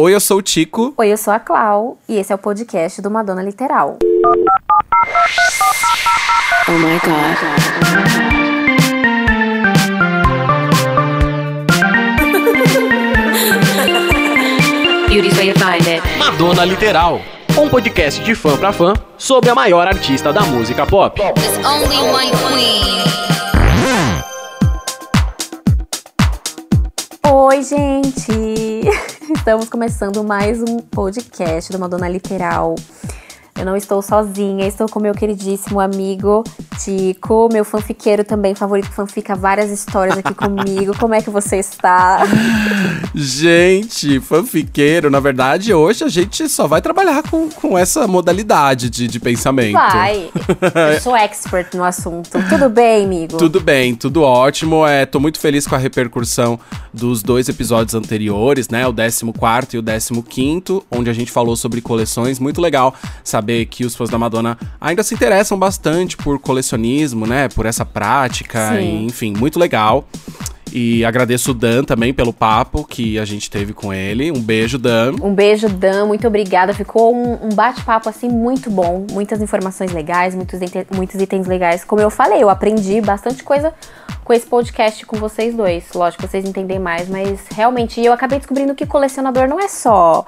Oi, eu sou o Tico. Oi, eu sou a Clau e esse é o podcast do Madonna Literal. Oh my god. Beauty's way to find it. Madonna Literal, um podcast de fã pra fã sobre a maior artista da música pop. There's only one queen. Oi, gente! Estamos começando mais um podcast do Madonna Literal. Eu não estou sozinha, estou com meu queridíssimo amigo Tico, meu fanfiqueiro também, favorito fanfica várias histórias aqui comigo. Como é que você está? Gente, fanfiqueiro, na verdade, hoje a gente só vai trabalhar com, com essa modalidade de, de pensamento. Vai! Eu sou expert no assunto. Tudo bem, amigo? Tudo bem, tudo ótimo. É, tô muito feliz com a repercussão dos dois episódios anteriores, né? O 14 e o 15, onde a gente falou sobre coleções. Muito legal saber que os fãs da Madonna ainda se interessam bastante por colecionismo, né? Por essa prática, e, enfim, muito legal. E agradeço o Dan também pelo papo que a gente teve com ele. Um beijo, Dan. Um beijo, Dan. Muito obrigada. Ficou um, um bate-papo assim muito bom. Muitas informações legais, muitos, muitos itens legais. Como eu falei, eu aprendi bastante coisa com esse podcast com vocês dois. Lógico, vocês entendem mais, mas realmente eu acabei descobrindo que colecionador não é só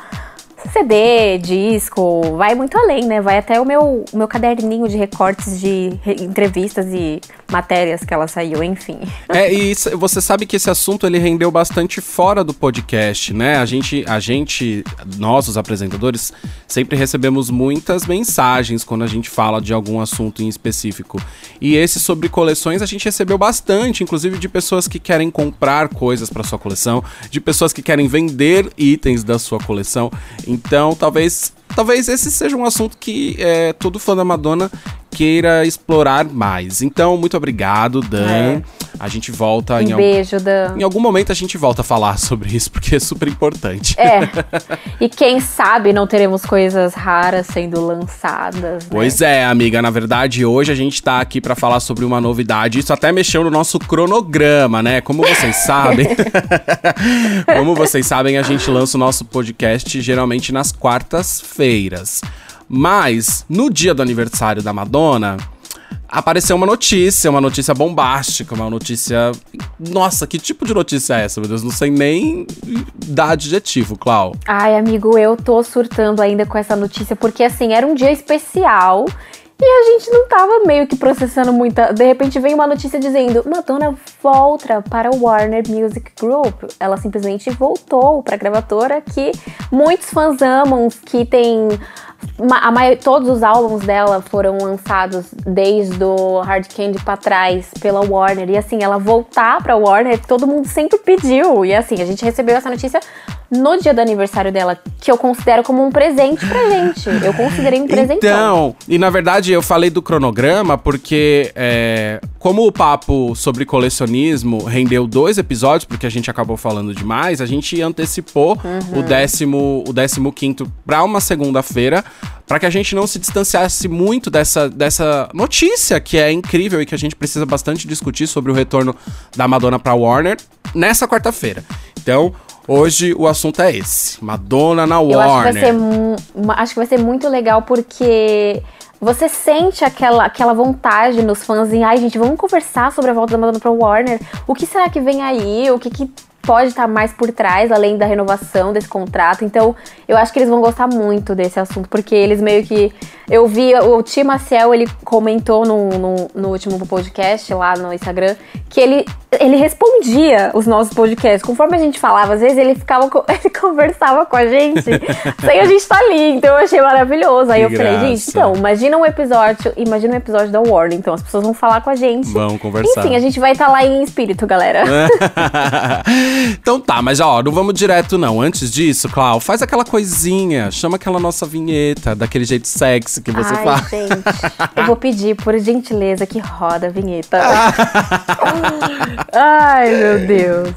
CD, disco, vai muito além, né? Vai até o meu, meu caderninho de recortes de re entrevistas e matérias que ela saiu, enfim. É, e você sabe que esse assunto ele rendeu bastante fora do podcast, né? A gente, a gente, nós, os apresentadores, sempre recebemos muitas mensagens quando a gente fala de algum assunto em específico. E esse sobre coleções a gente recebeu bastante, inclusive de pessoas que querem comprar coisas para sua coleção, de pessoas que querem vender itens da sua coleção. Então, talvez, talvez esse seja um assunto que é, todo fã da Madonna queira explorar mais. Então, muito obrigado, Dan. É. A gente volta um em beijo, algum... Dan. Em algum momento a gente volta a falar sobre isso, porque é super importante. É. E quem sabe não teremos coisas raras sendo lançadas. Né? Pois é, amiga. Na verdade, hoje a gente tá aqui para falar sobre uma novidade. Isso até mexeu no nosso cronograma, né? Como vocês sabem. Como vocês sabem, a gente lança o nosso podcast geralmente nas quartas-feiras. Mas, no dia do aniversário da Madonna, apareceu uma notícia, uma notícia bombástica, uma notícia. Nossa, que tipo de notícia é essa, meu Deus? Não sei nem dar adjetivo, Clau. Ai, amigo, eu tô surtando ainda com essa notícia, porque assim, era um dia especial. E a gente não tava meio que processando muita. De repente vem uma notícia dizendo: Madonna volta para o Warner Music Group. Ela simplesmente voltou para a gravatora que muitos fãs amam, que tem a todos os álbuns dela foram lançados desde o Hard Candy pra trás pela Warner. E assim, ela voltar pra Warner, todo mundo sempre pediu. E assim, a gente recebeu essa notícia no dia do aniversário dela, que eu considero como um presente pra gente. Eu considerei um presente. Então, e na verdade eu falei do cronograma porque, é, como o papo sobre colecionismo rendeu dois episódios, porque a gente acabou falando demais, a gente antecipou uhum. o décimo, o décimo quinto pra uma segunda-feira para que a gente não se distanciasse muito dessa, dessa notícia que é incrível e que a gente precisa bastante discutir sobre o retorno da Madonna para Warner nessa quarta-feira. Então, hoje o assunto é esse: Madonna na Eu Warner. Acho que, vai ser, acho que vai ser muito legal porque você sente aquela, aquela vontade nos fãs em, ai gente, vamos conversar sobre a volta da Madonna pra Warner. O que será que vem aí? O que, que pode estar mais por trás, além da renovação desse contrato. Então, eu acho que eles vão gostar muito desse assunto, porque eles meio que. Eu vi, o Tim Maciel, ele comentou no, no, no, último podcast lá no Instagram que ele, ele respondia os nossos podcasts. Conforme a gente falava, às vezes ele ficava, ele conversava com a gente sem a gente estar tá ali. Então eu achei maravilhoso. Aí que eu graça. falei, gente, então, imagina um episódio, imagina um episódio da Warner. Então as pessoas vão falar com a gente. Vão conversar. Enfim, a gente vai estar tá lá em espírito, galera. então tá, mas ó, não vamos direto não. Antes disso, Clau, faz aquela coisinha, chama aquela nossa vinheta, daquele jeito sexy que você Ai, faz. Gente, eu vou pedir, por gentileza, que roda a vinheta. Ai, meu Deus.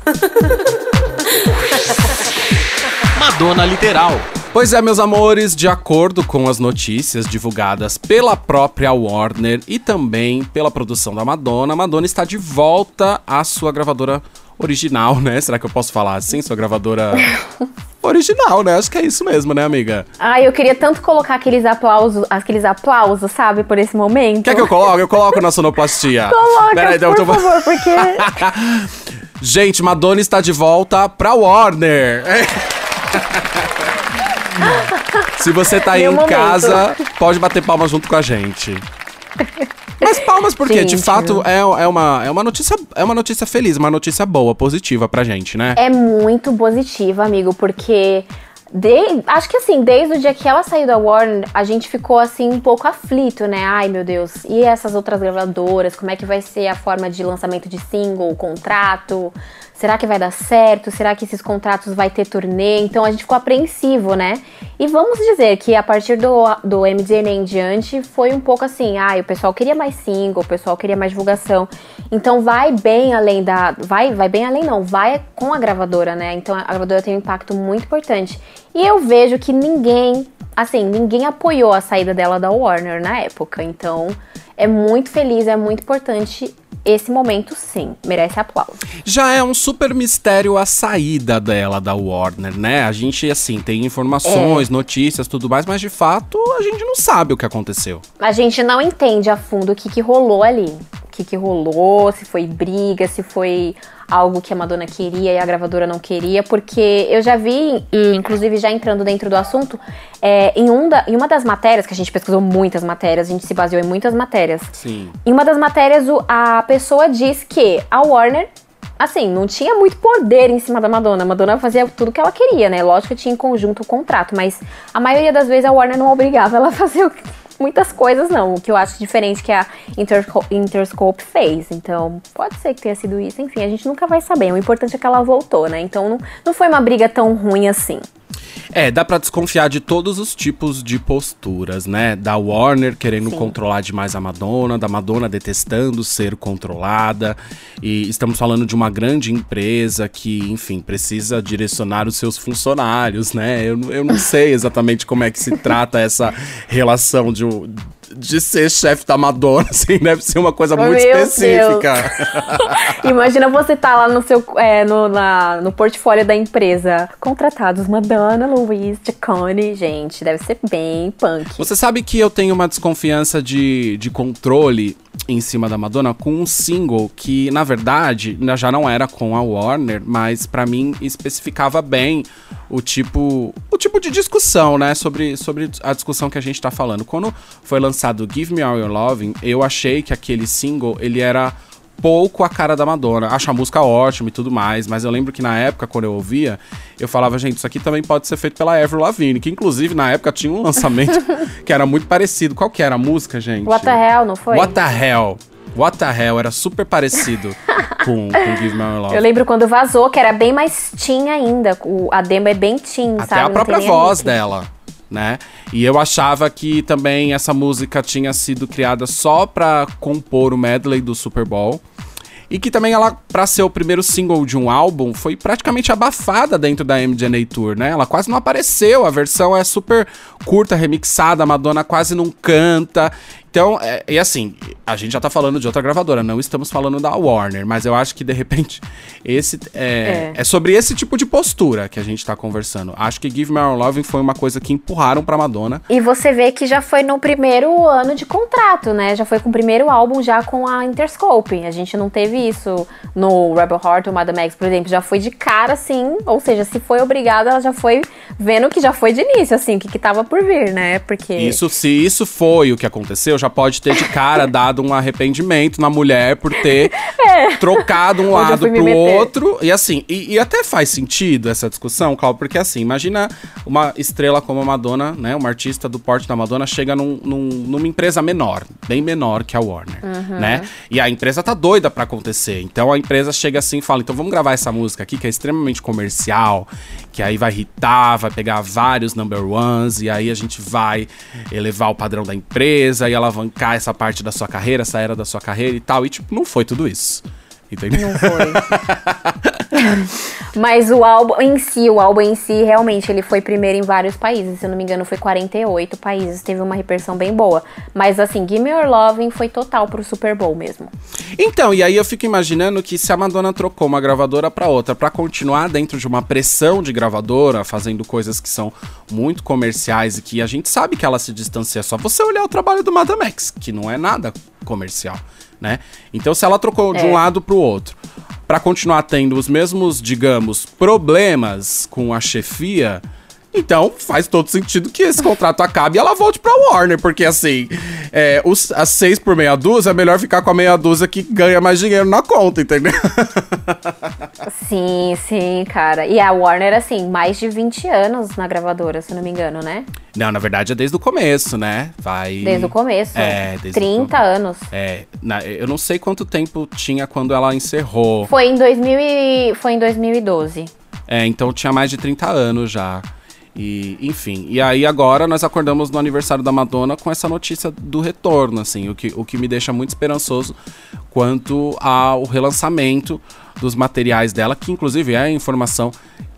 Madonna Literal. Pois é, meus amores, de acordo com as notícias divulgadas pela própria Warner e também pela produção da Madonna, Madonna está de volta à sua gravadora original, né? Será que eu posso falar assim? Sua gravadora original, né? Acho que é isso mesmo, né, amiga? Ai, eu queria tanto colocar aqueles aplausos, aqueles aplausos, sabe, por esse momento. Quer que eu coloque? Eu coloco na sonoplastia. Coloca, Peraí, então, por tô- favor, porque... Gente, Madonna está de volta pra Warner. Se você tá aí Meu em momento. casa, pode bater palmas junto com a gente. Mas palmas porque, de Gente. fato, é, é, uma, é, uma notícia, é uma notícia feliz, uma notícia boa, positiva pra gente, né? É muito positiva, amigo, porque de- acho que assim, desde o dia que ela saiu da Warner, a gente ficou assim um pouco aflito, né? Ai, meu Deus, e essas outras gravadoras? Como é que vai ser a forma de lançamento de single, contrato? Será que vai dar certo? Será que esses contratos vai ter turnê? Então a gente ficou apreensivo, né? E vamos dizer que a partir do, do MDNA em diante foi um pouco assim, ai, o pessoal queria mais single, o pessoal queria mais divulgação. Então vai bem além da. Vai, vai bem além, não, vai com a gravadora, né? Então a gravadora tem um impacto muito importante. E eu vejo que ninguém, assim, ninguém apoiou a saída dela da Warner na época. Então é muito feliz, é muito importante. Esse momento, sim, merece aplauso. Já é um super mistério a saída dela da Warner, né? A gente, assim, tem informações, notícias, tudo mais, mas de fato a gente não sabe o que aconteceu. A gente não entende a fundo o que, que rolou ali. O que, que rolou, se foi briga, se foi algo que a Madonna queria e a gravadora não queria, porque eu já vi, e inclusive já entrando dentro do assunto, é, em, um da- em uma das matérias, que a gente pesquisou muitas matérias, a gente se baseou em muitas matérias. Sim. Em uma das matérias, a pessoa diz que a Warner, assim, não tinha muito poder em cima da Madonna. A Madonna fazia tudo que ela queria, né? Lógico que tinha em conjunto o contrato, mas a maioria das vezes a Warner não obrigava ela a fazer o que- muitas coisas, não. O que eu acho diferente que a Interco- Interscope fez. Então, pode ser que tenha sido isso. Enfim, a gente nunca vai saber. O importante é que ela voltou, né? Então, não, não foi uma briga tão ruim assim. É, dá pra desconfiar de todos os tipos de posturas, né? Da Warner querendo Sim. controlar demais a Madonna, da Madonna detestando ser controlada. E estamos falando de uma grande empresa que, enfim, precisa direcionar os seus funcionários, né? Eu, eu não sei exatamente como é que se trata essa relação de, um- de ser chefe da Madonna, assim, deve ser uma coisa Meu muito específica. Imagina você tá lá no seu é, no, na- no portfólio da empresa. Contratados Madonna, Luiz, Giacone. Gente, deve ser bem punk. Você sabe que eu tenho uma desconfiança de, de controle em cima da Madonna com um single que, na verdade, já não era com a Warner, mas pra mim especificava bem o tipo, o tipo de discussão, né, sobre, sobre a discussão que a gente tá falando. Quando foi lançado Give Me All Your Loving, eu achei que aquele single, ele era pouco a cara da Madonna. Acho a música ótima e tudo mais, mas eu lembro que na época, quando eu ouvia, eu falava, gente, isso aqui também pode ser feito pela Avril Lavigne, que inclusive na época tinha um lançamento que era muito parecido. Qual que era a música, gente? What the hell, não foi? What the Hell. What the Hell era super parecido com, com Give Me Your Love. Eu lembro quando vazou, que era bem mais teen ainda. O, a demo é bem teen, Até sabe? a própria voz dela, né? E eu achava que também essa música tinha sido criada só pra compor o medley do Super Bowl. E que também ela, pra ser o primeiro single de um álbum, foi praticamente abafada dentro da MDNA Tour, né? Ela quase não apareceu, a versão é super curta, remixada, a Madonna quase não canta. Então, é, e assim, a gente já tá falando de outra gravadora, não estamos falando da Warner, mas eu acho que de repente esse é, É. é sobre esse tipo de postura que a gente tá conversando. Acho que Give Me Our Loving foi uma coisa que empurraram pra Madonna. E você vê que já foi no primeiro ano de contrato, né? Já foi com o primeiro álbum já com a Interscope. A gente não teve isso no Rebel Heart ou Madame X, por exemplo. Já foi de cara, assim. Ou seja, se foi obrigada, ela já foi vendo que já foi de início, assim, o que, que tava por vir, né? Porque. Isso, se isso foi o que aconteceu, já pode ter de cara dado um arrependimento na mulher por ter trocado um É. Onde eu lado pro outro. E assim, e, e até faz sentido essa discussão, Cláudio, porque assim, imagina uma estrela como a Madonna, né? Uma artista do porte da Madonna chega num- num- numa empresa menor, bem menor que a Warner, Uhum. né? E a empresa tá doida pra acontecer. Então a empresa chega assim e fala: então vamos gravar essa música aqui, que é extremamente comercial, que aí vai irritar, vai pegar vários number ones, e aí a gente vai elevar o padrão da empresa e alavancar essa parte da sua carreira, essa era da sua carreira e tal. E tipo, não foi tudo isso. Entendeu? Não foi. Mas o álbum em si, o álbum em si, realmente, ele foi primeiro em vários países. Se eu não me engano, foi 48 países. Teve uma repercussão bem boa. Mas assim, Give Me Your Loving foi total pro Super Bowl mesmo. Então, e aí eu fico imaginando que se a Madonna trocou uma gravadora pra outra pra continuar dentro de uma pressão de gravadora, fazendo coisas que são muito comerciais e que a gente sabe que ela se distancia é só você olhar o trabalho do Madame X, que não é nada comercial, né? Então, se ela trocou de É. um lado pro outro pra continuar tendo os mesmos, digamos, problemas com a chefia, então faz todo sentido que esse contrato acabe e ela volte pra Warner, porque assim, é, os, as seis por meia dúzia, é melhor ficar com a meia dúzia que ganha mais dinheiro na conta, entendeu? Sim, sim, cara. E a Warner, assim, mais de 20 anos na gravadora, se eu não me engano, né? Não, na verdade é desde o começo, né? Vai. Desde o começo. É, desde o 30 começo. anos. É, na- eu não sei quanto tempo tinha quando ela encerrou. Foi em, 2000 e... Foi em 2012. É, então tinha mais de 30 anos já. E, enfim, e aí agora nós acordamos no aniversário da Madonna com essa notícia do retorno, assim, o que, o que me deixa muito esperançoso quanto ao relançamento dos materiais dela, que inclusive é a informação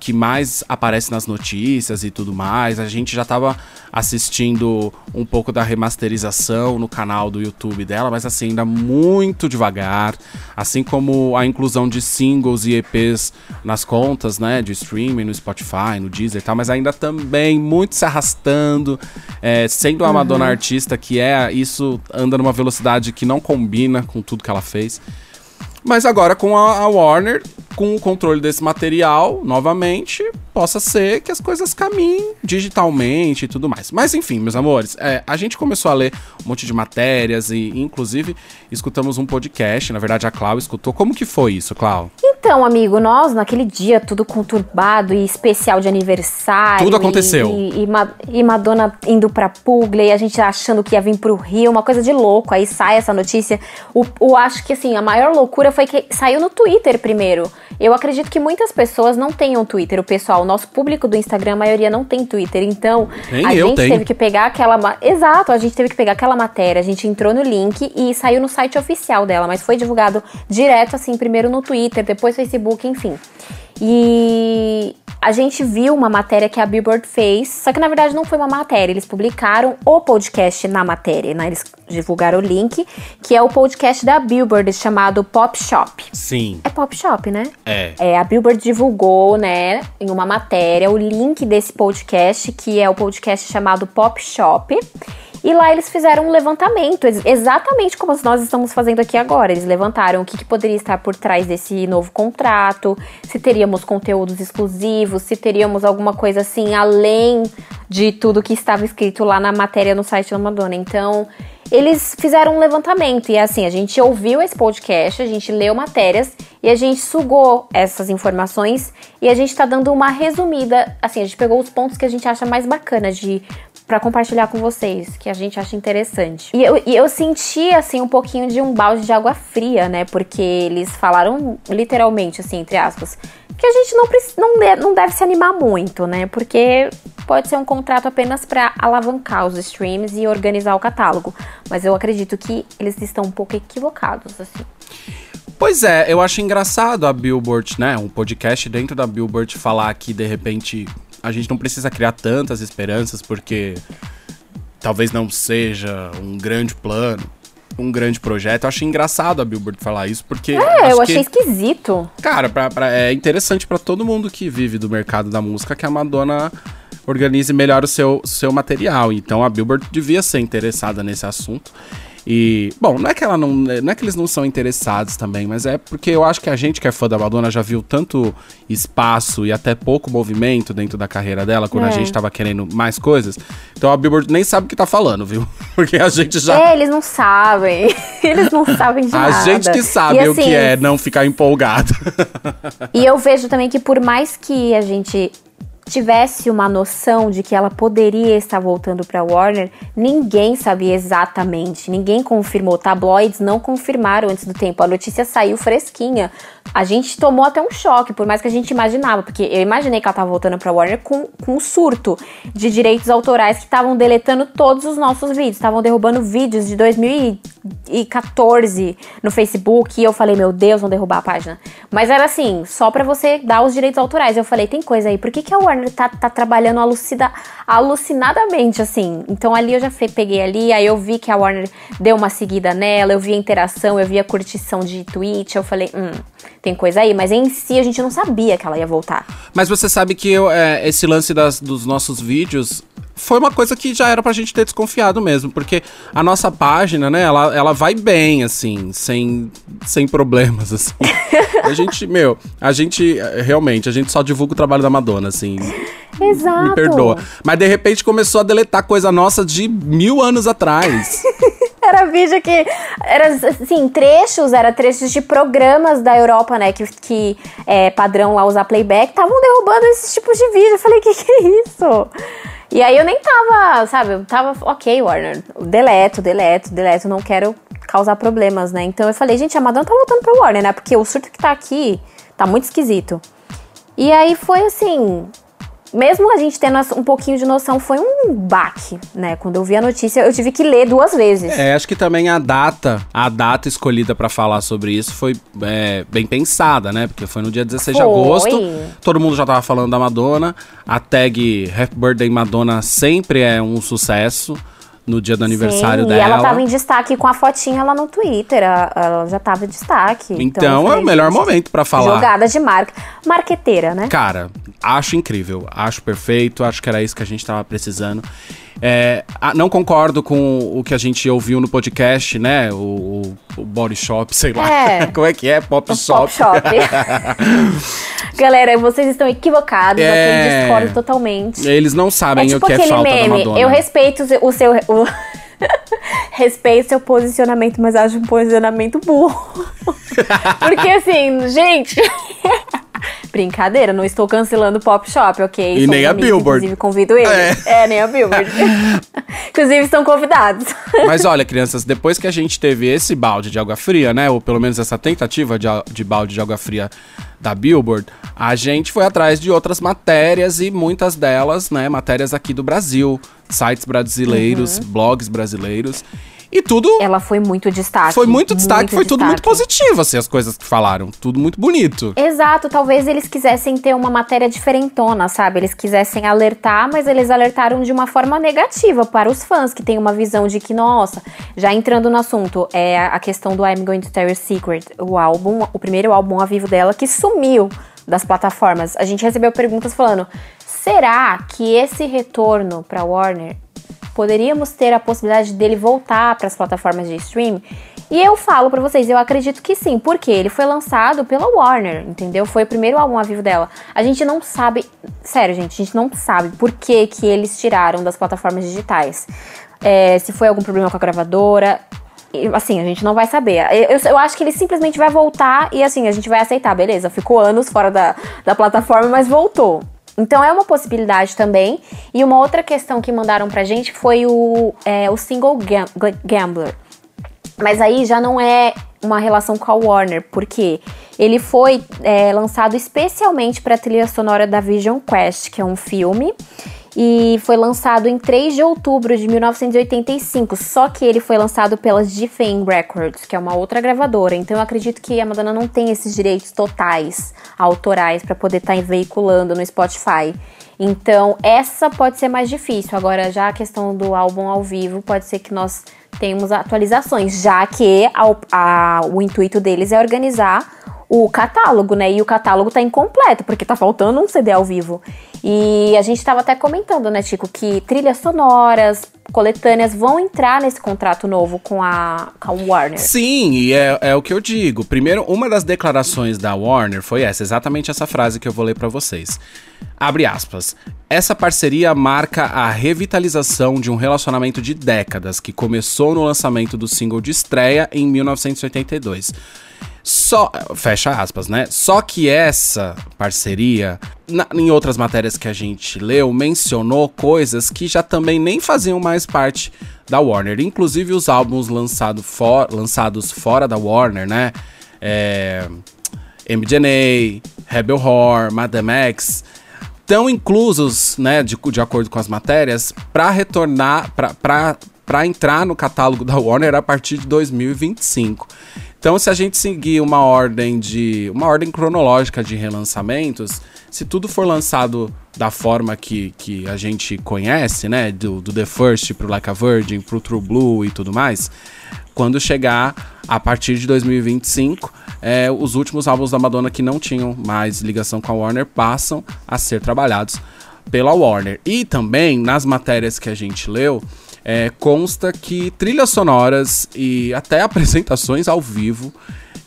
que mais aparece nas notícias e tudo mais. A gente já estava assistindo um pouco da remasterização no canal do YouTube dela, mas assim, ainda muito devagar. Assim como a inclusão de singles e EPs nas contas, né, de streaming, no Spotify, no Deezer e tal, mas ainda também muito se arrastando, é, sendo uma Madonna artista que é, isso anda numa velocidade que não combina com tudo que ela fez. Mas agora com a, a Warner, com o controle desse material, novamente, possa ser que as coisas caminhem digitalmente e tudo mais. Mas enfim, meus amores, é, a gente começou a ler um monte de matérias e, inclusive, escutamos um podcast. Na verdade, a Clau escutou. Como que foi isso, Clau? Então, amigo, nós naquele dia tudo conturbado e especial de aniversário. Tudo aconteceu. E, e e Madonna indo pra Puglia e a gente achando que ia vir pro Rio, uma coisa de louco. Aí sai essa notícia. O, o- acho que assim, a maior loucura foi que saiu no Twitter primeiro. Eu acredito que muitas pessoas não tenham Twitter. O pessoal, o nosso público do Instagram, a maioria não tem Twitter. Então, Nem a gente tenho. teve que pegar aquela. Exato, a gente teve que pegar aquela matéria, a gente entrou no link e saiu no site oficial dela, mas foi divulgado direto, assim, primeiro no Twitter, depois Facebook, enfim. E a gente viu uma matéria que a Billboard fez, só que na verdade não foi uma matéria, eles publicaram o podcast na matéria, né? Eles divulgaram o link, que é o podcast da Billboard chamado Pop Shop. Sim, É Pop Shop, né? é. É, a Billboard divulgou, né, em uma matéria, o link desse podcast, que é o podcast chamado Pop Shop. E lá eles fizeram um levantamento, ex- exatamente como nós estamos fazendo aqui agora. Eles levantaram o que, que poderia estar por trás desse novo contrato, se teríamos conteúdos exclusivos, se teríamos alguma coisa assim além de tudo que estava escrito lá na matéria no site da Madonna. Então, eles fizeram um levantamento e assim, a gente ouviu esse podcast, a gente leu matérias e a gente sugou essas informações e a gente tá dando uma resumida, assim, a gente pegou os pontos que a gente acha mais bacana de para compartilhar com vocês, que a gente acha interessante. E eu, e eu senti assim um pouquinho de um balde de água fria, né? Porque eles falaram literalmente assim, entre aspas, que a gente não, não, de- não deve se animar muito, né? Porque pode ser um contrato apenas para alavancar os streams e organizar o catálogo. Mas eu acredito que eles estão um pouco equivocados, assim. Pois é, eu acho engraçado a Billboard, né? Um podcast dentro da Billboard falar que de repente a gente não precisa criar tantas esperanças porque talvez não seja um grande plano, um grande projeto. Eu acho engraçado a Billboard falar isso porque. É, eu que- achei esquisito. Cara, pra, pra- é interessante pra todo mundo que vive do mercado da música que a Madonna organize melhor o seu, seu material. Então a Billboard devia ser interessada nesse assunto. E, bom, não é que ela não. Não é que eles não são interessados também, mas é porque eu acho que a gente que é fã da Madonna já viu tanto espaço e até pouco movimento dentro da carreira dela, quando a É. gente tava querendo mais coisas. Então a Billboard nem sabe o que tá falando, viu? Porque a gente já. É, eles não sabem. eles não sabem de a nada. gente que sabe E, o que assim, é não ficar empolgado. E eu vejo também que por mais que a gente tivesse uma noção de que ela poderia estar voltando para Warner, ninguém sabia exatamente, ninguém confirmou. Tabloides não confirmaram antes do tempo. A notícia saiu fresquinha. A gente tomou até um choque, por mais que a gente imaginava, porque eu imaginei que ela tava voltando para Warner com, com um surto de direitos autorais que estavam deletando todos os nossos vídeos, estavam derrubando vídeos de 2014 no Facebook e eu falei, meu Deus, vão derrubar a página. Mas era assim, só pra você dar os direitos autorais. Eu falei, tem coisa aí, por que, que a Warner tá, tá trabalhando alucida, alucinadamente, assim? Então ali eu já peguei ali, aí eu vi que a Warner deu uma seguida nela, eu vi a interação, eu vi a curtição de tweet, eu falei, hum, tem coisa aí. Mas em si a gente não sabia que ela ia voltar. Mas você sabe que eu, é, esse lance das- dos nossos vídeos foi uma coisa que já era pra gente ter desconfiado mesmo, porque a nossa página, né, ela, ela vai bem, assim, sem, sem problemas, assim. a gente, meu, a gente, eh, realmente, a gente só divulga o trabalho da Madonna, assim. Exato. Me perdoa. Mas de repente começou a deletar coisa nossa de mil anos atrás. Era vídeo que. Era assim, trechos, era trechos de programas da Europa, né? Que, que é padrão lá usar playback, estavam derrubando esses tipos de vídeo. Eu falei, que que é isso? E aí eu nem tava, sabe, eu tava, ok, Warner, deleto, deleto, deleto, não quero causar problemas, né? Então eu falei, gente, a Madonna tá voltando pro Warner, né? Porque o surto que tá aqui tá muito esquisito. E aí foi assim, mesmo a gente tendo um pouquinho de noção, foi um baque, né? Quando eu vi a notícia, eu tive que ler duas vezes. É, acho que também a data, a data escolhida pra falar sobre isso foi é, bem pensada, né? Porque foi no dia 16 de Foi. agosto. Todo mundo já tava falando da Madonna. A tag Happy Birthday Madonna sempre é um sucesso no dia do aniversário Sim, dela. E ela tava em destaque com a fotinha lá no Twitter. Ela já tava em destaque. Então, eu é o melhor momento pra falar. Jogada de marca. Marqueteira, né? Cara, acho incrível, acho perfeito, acho que era isso que a gente tava precisando. É, ah, não concordo com o que a gente ouviu no podcast, né? O, o- o Body Shop, sei lá. É. Como é que é? Pop O Shop. Pop Shop. Galera, vocês estão equivocados. É. Eu discordo totalmente. Eles não sabem É tipo o que é falta da meme. Madonna. Eu respeito o seu. o seu- o- respeito seu posicionamento, mas acho um posicionamento burro. Porque assim, gente. Brincadeira, não estou cancelando o Pop Shop, ok? E Somos nem a amigos, Billboard. Inclusive, convido eles. É, nem a Billboard. inclusive, estão convidados. Mas olha, crianças, depois que a gente teve esse balde de água fria, né? Ou pelo menos essa tentativa de, a- de balde de água fria da Billboard, a gente foi atrás de outras matérias e muitas delas, né? Matérias aqui do Brasil, sites brasileiros, blogs brasileiros. E tudo Ela foi muito destaque. foi muito destaque, foi tudo muito destaque. positivo, assim, as coisas que falaram. Tudo muito bonito. Exato, talvez eles quisessem ter uma matéria diferentona, sabe? Eles quisessem alertar, mas eles alertaram de uma forma negativa para os fãs que têm uma visão de que, nossa, já entrando no assunto, é a questão do I'm Going to Tell You a Secret, o álbum, o primeiro álbum a vivo dela que sumiu das plataformas. A gente recebeu perguntas falando: será que esse retorno para Warner poderíamos ter a possibilidade dele voltar para as plataformas de stream? E eu falo pra vocês, eu acredito que sim, porque ele foi lançado pela Warner, entendeu? Foi o primeiro álbum a vivo dela. A gente não sabe, sério, gente, a gente não sabe por que, que eles tiraram das plataformas digitais. É, se foi algum problema com a gravadora. Assim, a gente não vai saber. Eu, eu acho que ele simplesmente vai voltar e assim, a gente vai aceitar, beleza. Ficou anos fora da, da plataforma, mas voltou. Então é uma possibilidade também. E uma outra questão que mandaram pra gente foi o, é, o single Gam- Gambler. Mas aí já não é uma relação com a Warner, porque ele foi é, lançado especialmente para a trilha sonora da Vision Quest, que é um filme, e foi lançado em 3 de outubro de 1985. Só que ele foi lançado pela Geffen Records, que é uma outra gravadora. Então eu acredito que a Madonna não tem esses direitos totais, autorais, para poder estar veiculando no Spotify. Então, essa pode ser mais difícil. Agora, já a questão do álbum ao vivo, pode ser que nós tenhamos atualizações, já que a- a- o intuito deles é organizar o catálogo, né? E o catálogo tá incompleto, porque tá faltando um CD ao vivo. E a gente tava até comentando, né, Chico, que trilhas sonoras, coletâneas vão entrar nesse contrato novo com a, com a Warner. Sim, e é, é o que eu digo. Primeiro, uma das declarações da Warner foi essa, exatamente essa frase que eu vou ler pra vocês. Abre aspas. Essa parceria marca a revitalização de um relacionamento de décadas que começou no lançamento do single de estreia em 1982. Só, fecha aspas, né? Só que essa parceria, na- em outras matérias que a gente leu, mencionou coisas que já também nem faziam mais parte da Warner. Inclusive os álbuns lançado for- lançados fora da Warner, né? É, MDNA, Rebel Whore, Madame X, estão inclusos, né, de, de acordo com as matérias, para retornar, para para entrar no catálogo da Warner a partir de 2025. Então, se a gente seguir uma ordem de uma ordem cronológica de relançamentos, se tudo for lançado da forma que, que a gente conhece, né, do, do The First pro Like a Virgin, pro True Blue e tudo mais, quando chegar a partir de 2025, é, os últimos álbuns da Madonna que não tinham mais ligação com a Warner passam a ser trabalhados pela Warner. E também nas matérias que a gente leu, é, consta que trilhas sonoras e até apresentações ao vivo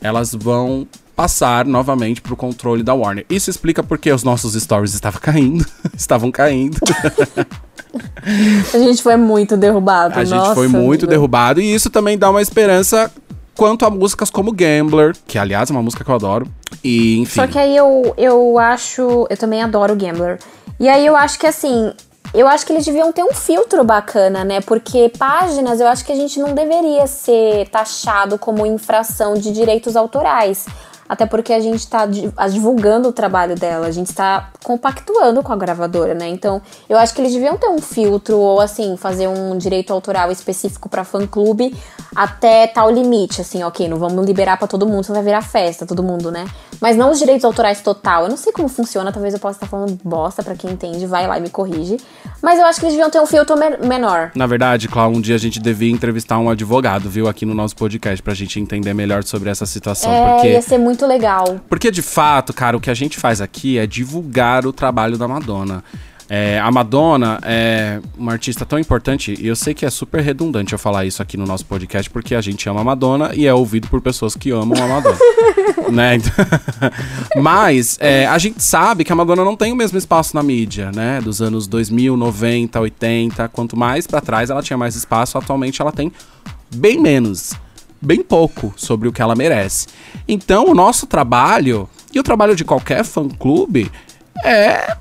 elas vão passar novamente para o controle da Warner. Isso explica porque os nossos stories estavam caindo, estavam caindo. A gente foi muito derrubado. A gente nossa, foi muito meu. derrubado e isso também dá uma esperança quanto a músicas como Gambler, que aliás é uma música que eu adoro. E enfim. Só que aí eu, eu acho. Eu também adoro o Gambler. E aí eu acho que assim. Eu acho que eles deviam ter um filtro bacana, né? Porque páginas eu acho que a gente não deveria ser taxado como infração de direitos autorais. Até porque a gente tá a- divulgando o trabalho dela, a gente está compactuando com a gravadora, né? Então, eu acho que eles deviam ter um filtro ou assim, fazer um direito autoral específico para fã clube até tal limite, assim, OK, não vamos liberar para todo mundo, senão vai virar festa, todo mundo, né? Mas não os direitos autorais total. Eu não sei como funciona, talvez eu possa estar falando bosta pra quem entende, vai lá e me corrige. Mas eu acho que eles deviam ter um filtro men- menor. Na verdade, Cláudio, um dia a gente devia entrevistar um advogado, viu, aqui no nosso podcast, pra gente entender melhor sobre essa situação. É, porque, ia ser muito legal. porque, de fato, cara, o que a gente faz aqui é divulgar o trabalho da Madonna. É, a Madonna é uma artista tão importante, e eu sei que é super redundante eu falar isso aqui no nosso podcast, porque a gente ama a Madonna e é ouvido por pessoas que amam a Madonna. né? Mas é, a gente sabe que a Madonna não tem o mesmo espaço na mídia, né? Dos anos 2000, 90, 80. Quanto mais pra trás ela tinha mais espaço, atualmente ela tem bem menos, bem pouco sobre o que ela merece. Então, o nosso trabalho e o trabalho de qualquer fã-clube é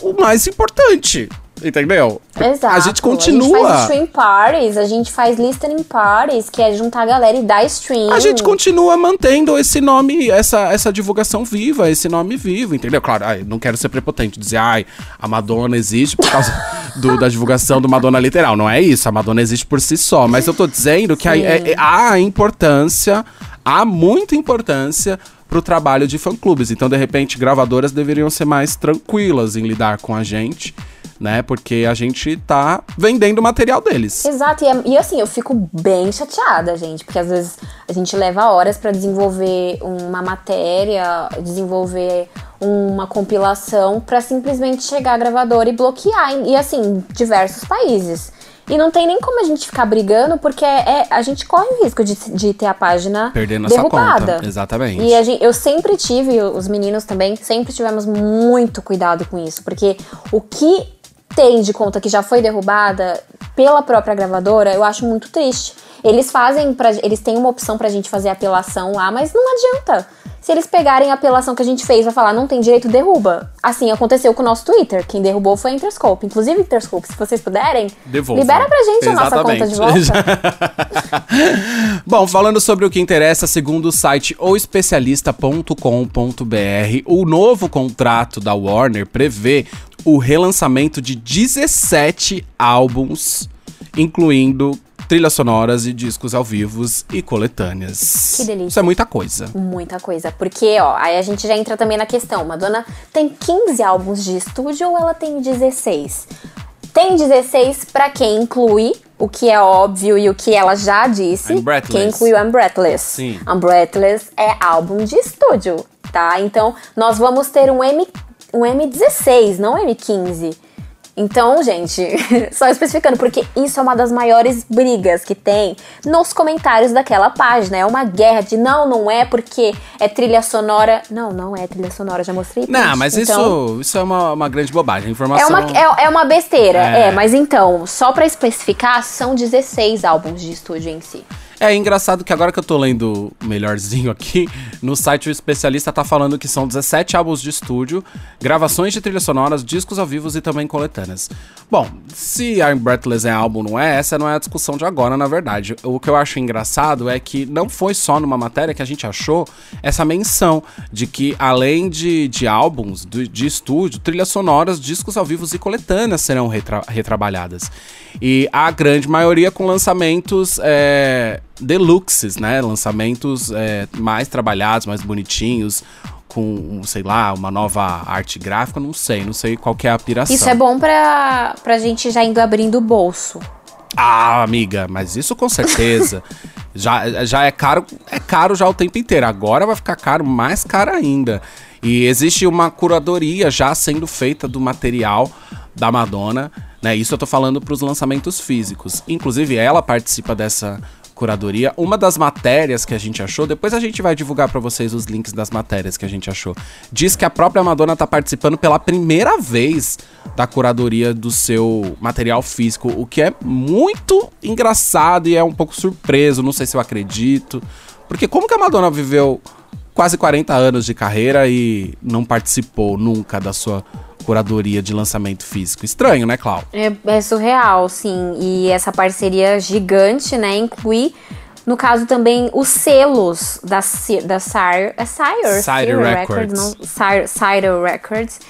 o mais importante, entendeu? Exato. A gente continua. A gente faz stream parties, a gente faz listening parties, que é juntar a galera e dar stream. A gente continua mantendo esse nome, essa, essa divulgação viva, esse nome vivo, entendeu? Claro, ai, não quero ser prepotente, dizer, ai, a Madonna existe por causa do- da divulgação do Madonna literal. Não é isso, a Madonna existe por si só. Mas eu tô dizendo que é- é- há importância, há muita importância pro trabalho de fã-clubes. Então, de repente, gravadoras deveriam ser mais tranquilas em lidar com a gente, né? Porque a gente tá vendendo o material deles. Exato, e, é- e assim, eu fico bem chateada, gente, porque às vezes a gente leva horas pra desenvolver uma matéria, desenvolver uma compilação pra simplesmente chegar à gravadora e bloquear, e assim, diversos países. E não tem nem como a gente ficar brigando, porque é, a gente corre o risco de, de ter a página Perder nossa derrubada. conta. Exatamente. E a gente, eu sempre tive, os meninos também, sempre tivemos muito cuidado com isso, porque o que tem de conta que já foi derrubada pela própria gravadora, eu acho muito triste. Eles fazem, pra, eles têm uma opção pra gente fazer apelação lá, mas não adianta. Se eles pegarem a apelação que a gente fez e falar não tem direito, derruba. Assim aconteceu com o nosso Twitter. Quem derrubou foi a Interscope. Inclusive, Interscope, se vocês puderem, Devolvam. libera pra gente a nossa conta de volta. Bom, falando sobre o que interessa, segundo o site oespecialista.com.br, o novo contrato da Warner prevê o relançamento de 17 álbuns, incluindo trilhas sonoras e discos ao vivo e coletâneas. Que delícia. Isso é muita coisa. Muita coisa. Porque, ó, aí a gente já entra também na questão. Madonna tem 15 álbuns de estúdio ou ela tem 16? Tem 16 pra quem inclui o que é óbvio e o que ela já disse. I'm Breathless. Quem inclui o I'm Breathless. Sim. I'm Breathless é álbum de estúdio, tá? Então, nós vamos ter um, M, um M16, não um M15. Então, gente, só especificando, porque isso é uma das maiores brigas que tem nos comentários daquela página. É uma guerra de não, não é porque é trilha sonora. Não, não é trilha sonora, já mostrei. Não, mas Então, isso, isso é uma, uma grande bobagem. A É informação. uma, é, é uma besteira, É. é. mas então, só pra especificar, são 16 álbuns de estúdio em si. É engraçado que agora que eu tô lendo melhorzinho aqui, no site o especialista tá falando que são 17 álbuns de estúdio, gravações de trilhas sonoras, discos ao vivo e também coletâneas. Bom, se I'm Breathless é álbum não é, essa não é a discussão de agora, na verdade. O que eu acho engraçado é que não foi só numa matéria que a gente achou essa menção de que, além de, de álbuns de, de estúdio, trilhas sonoras, discos ao vivo e coletâneas serão retra retrabalhadas. E a grande maioria com lançamentos é, deluxes, né? Lançamentos é, mais trabalhados, mais bonitinhos com, sei lá, uma nova arte gráfica, não sei, não sei qual que é a piração. Isso é bom pra, pra gente já indo abrindo o bolso. Ah, amiga, mas isso com certeza. já, já é caro, é caro já o tempo inteiro. Agora vai ficar caro, mais caro ainda. E existe uma curadoria já sendo feita do material da Madonna, né? Isso eu tô falando para os lançamentos físicos. Inclusive, ela participa dessa curadoria. Uma das matérias que a gente achou, depois a gente vai divulgar para vocês os links das matérias que a gente achou. Diz que a própria Madonna tá participando pela primeira vez da curadoria do seu material físico, o que é muito engraçado e é um pouco surpreso, não sei se eu acredito. Porque como que a Madonna viveu quase 40 anos de carreira e não participou nunca da sua curadoria de lançamento físico. Estranho, né, Clau? É, é surreal, sim. E essa parceria gigante, né, inclui no caso também os selos da, da Sire, é Sire, Sire Records, Records não, Sire, Sire Records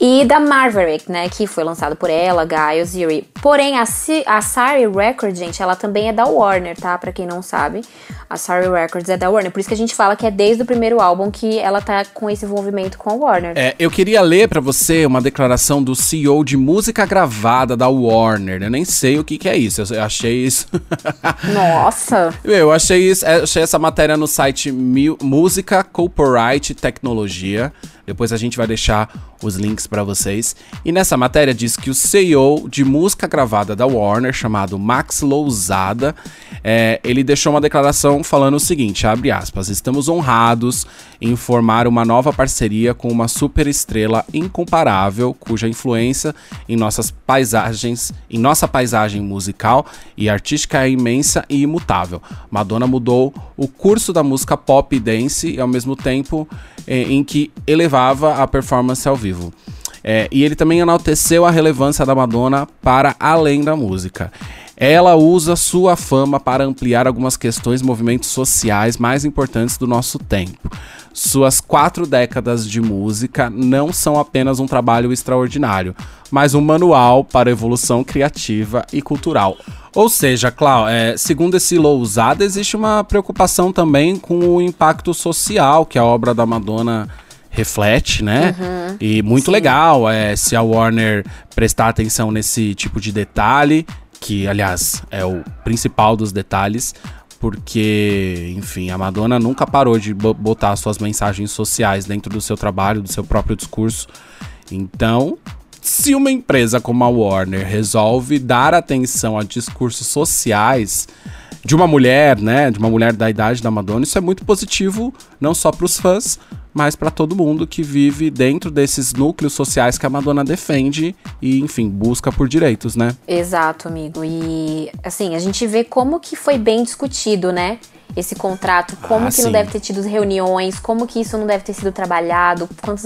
e da Maverick, né, que foi lançado por ela, Guy Oziri. Porém, a, C a Sari Records, gente, ela também é da Warner, tá? Pra quem não sabe, a Sari Records é da Warner. Por isso que a gente fala que é desde o primeiro álbum que ela tá com esse envolvimento com a Warner. É, eu queria ler para você uma declaração do CEO de música gravada da Warner. Eu nem sei o que, que é isso, eu achei isso... Nossa! eu achei, isso, achei essa matéria no site Música Corporate Tecnologia. Depois a gente vai deixar os links para vocês. E nessa matéria diz que o CEO de música gravada da Warner, chamado Max Lousada, é, ele deixou uma declaração falando o seguinte, abre aspas, estamos honrados em formar uma nova parceria com uma super estrela incomparável, cuja influência em nossas paisagens, em nossa paisagem musical e artística é imensa e imutável. Madonna mudou o curso da música pop e dance e ao mesmo tempo é, em que elevava a performance ao vivo. É, e ele também enalteceu a relevância da Madonna para além da música. Ela usa sua fama para ampliar algumas questões e movimentos sociais mais importantes do nosso tempo. Suas quatro décadas de música não são apenas um trabalho extraordinário, mas um manual para evolução criativa e cultural. Ou seja, Clau, é, segundo esse Lousada, existe uma preocupação também com o impacto social que a obra da Madonna reflete, né? Uhum, e muito sim. legal é, se a Warner prestar atenção nesse tipo de detalhe, que aliás é o principal dos detalhes, porque, enfim, a Madonna nunca parou de botar suas mensagens sociais dentro do seu trabalho, do seu próprio discurso. Então, se uma empresa como a Warner resolve dar atenção a discursos sociais de uma mulher, né, de uma mulher da idade da Madonna, isso é muito positivo, não só para os fãs, mas para todo mundo que vive dentro desses núcleos sociais que a Madonna defende e, enfim, busca por direitos, né? Exato, amigo. E assim, a gente vê como que foi bem discutido, né? Esse contrato, como ah, que sim. não deve ter tido reuniões, como que isso não deve ter sido trabalhado, quantos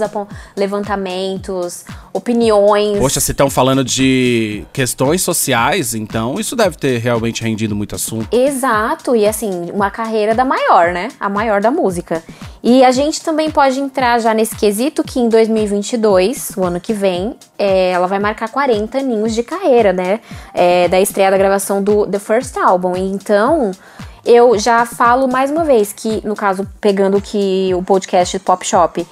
levantamentos, opiniões. Poxa, se estão falando de questões sociais, então isso deve ter realmente rendido muito assunto. Exato, e assim, uma carreira da maior, né? A maior da música. E a gente também pode entrar já nesse quesito que em 2022, o ano que vem, é, ela vai marcar 40 aninhos de carreira, né? É, da estreia da gravação do The First Album. Então, eu já falo mais uma vez que, no caso, pegando que o podcast Pop Shop,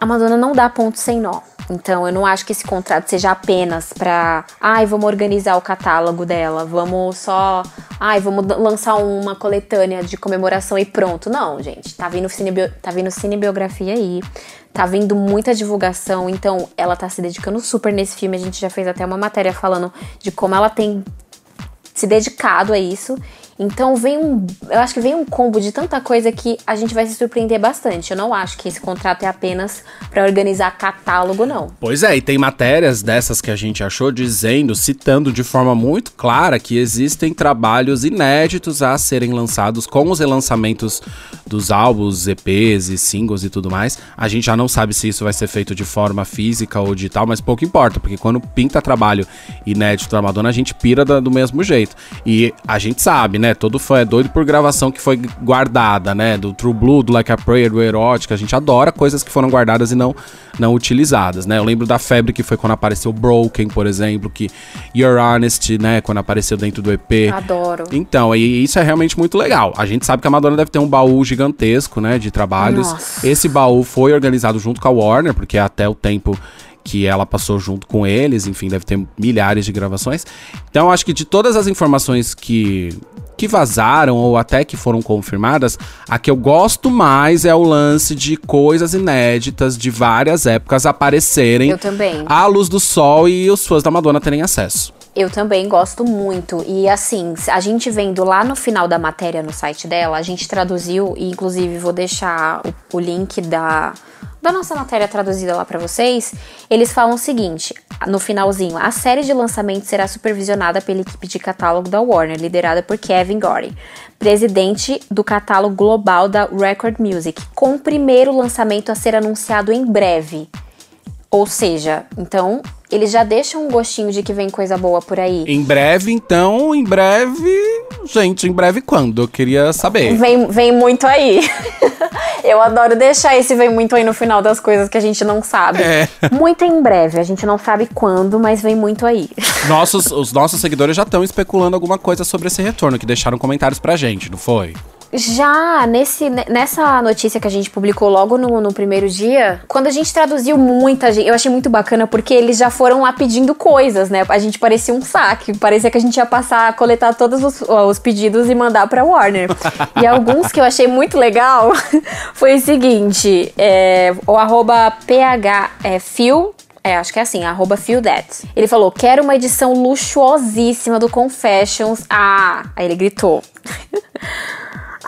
a Madonna não dá ponto sem nó. Então, eu não acho que esse contrato seja apenas para, ai, vamos organizar o catálogo dela, vamos só, ai, vamos lançar uma coletânea de comemoração e pronto. Não, gente, tá vindo, cinebio, tá vindo cinebiografia aí, tá vindo muita divulgação, então ela tá se dedicando super nesse filme. A gente já fez até uma matéria falando de como ela tem se dedicado a isso. Então vem um, eu acho que vem um combo de tanta coisa que a gente vai se surpreender bastante. Eu não acho que esse contrato é apenas para organizar catálogo, não. Pois é, e tem matérias dessas que a gente achou dizendo, citando de forma muito clara que existem trabalhos inéditos a serem lançados com os relançamentos dos álbuns, EPs e singles e tudo mais. A gente já não sabe se isso vai ser feito de forma física ou digital, mas pouco importa, porque quando pinta trabalho inédito da Madonna, a gente pira do mesmo jeito. E a gente sabe, né? Todo fã é doido por gravação que foi guardada, né? Do True Blue, do Like a Prayer, do Erótica. A gente adora coisas que foram guardadas e não, não utilizadas, né? Eu lembro da febre que foi quando apareceu Broken, por exemplo, que You're Honest, né? Quando apareceu dentro do EP. Adoro. Então, e isso é realmente muito legal. A gente sabe que a Madonna deve ter um baú gigantesco, né, de trabalhos. Nossa. Esse baú foi organizado junto com a Warner, porque é até o tempo que ela passou junto com eles, enfim, deve ter milhares de gravações. Então, acho que de todas as informações que que vazaram ou até que foram confirmadas, a que eu gosto mais é o lance de coisas inéditas de várias épocas aparecerem Eu também. à luz do sol e os fãs da Madonna terem acesso. Eu também gosto muito. E assim, a gente vendo lá no final da matéria no site dela, a gente traduziu, e inclusive vou deixar o, o link da, da nossa matéria traduzida lá pra vocês. Eles falam o seguinte, no finalzinho: a série de lançamentos será supervisionada pela equipe de catálogo da Warner, liderada por Kevin Gorey, presidente do catálogo global da Record Music, com o primeiro lançamento a ser anunciado em breve. Ou seja, então eles já deixam um gostinho de que vem coisa boa por aí. Em breve, então, em breve. Gente, em breve quando? Eu queria saber. Vem, vem muito aí. Eu adoro deixar esse vem muito aí no final das coisas que a gente não sabe. É. Muito em breve, a gente não sabe quando, mas vem muito aí. Nossos, os nossos seguidores já estão especulando alguma coisa sobre esse retorno, que deixaram comentários pra gente, não foi? Já nesse, nessa notícia que a gente publicou logo no, no primeiro dia, quando a gente traduziu muita gente, eu achei muito bacana porque eles já foram lá pedindo coisas, né? A gente parecia um saque, parecia que a gente ia passar, coletar todos os, os pedidos e mandar pra Warner. e alguns que eu achei muito legal foi o seguinte: é, o arroba PH é, acho que é assim, arroba That. Ele falou, quero uma edição luxuosíssima do Confessions. Ah, aí ele gritou.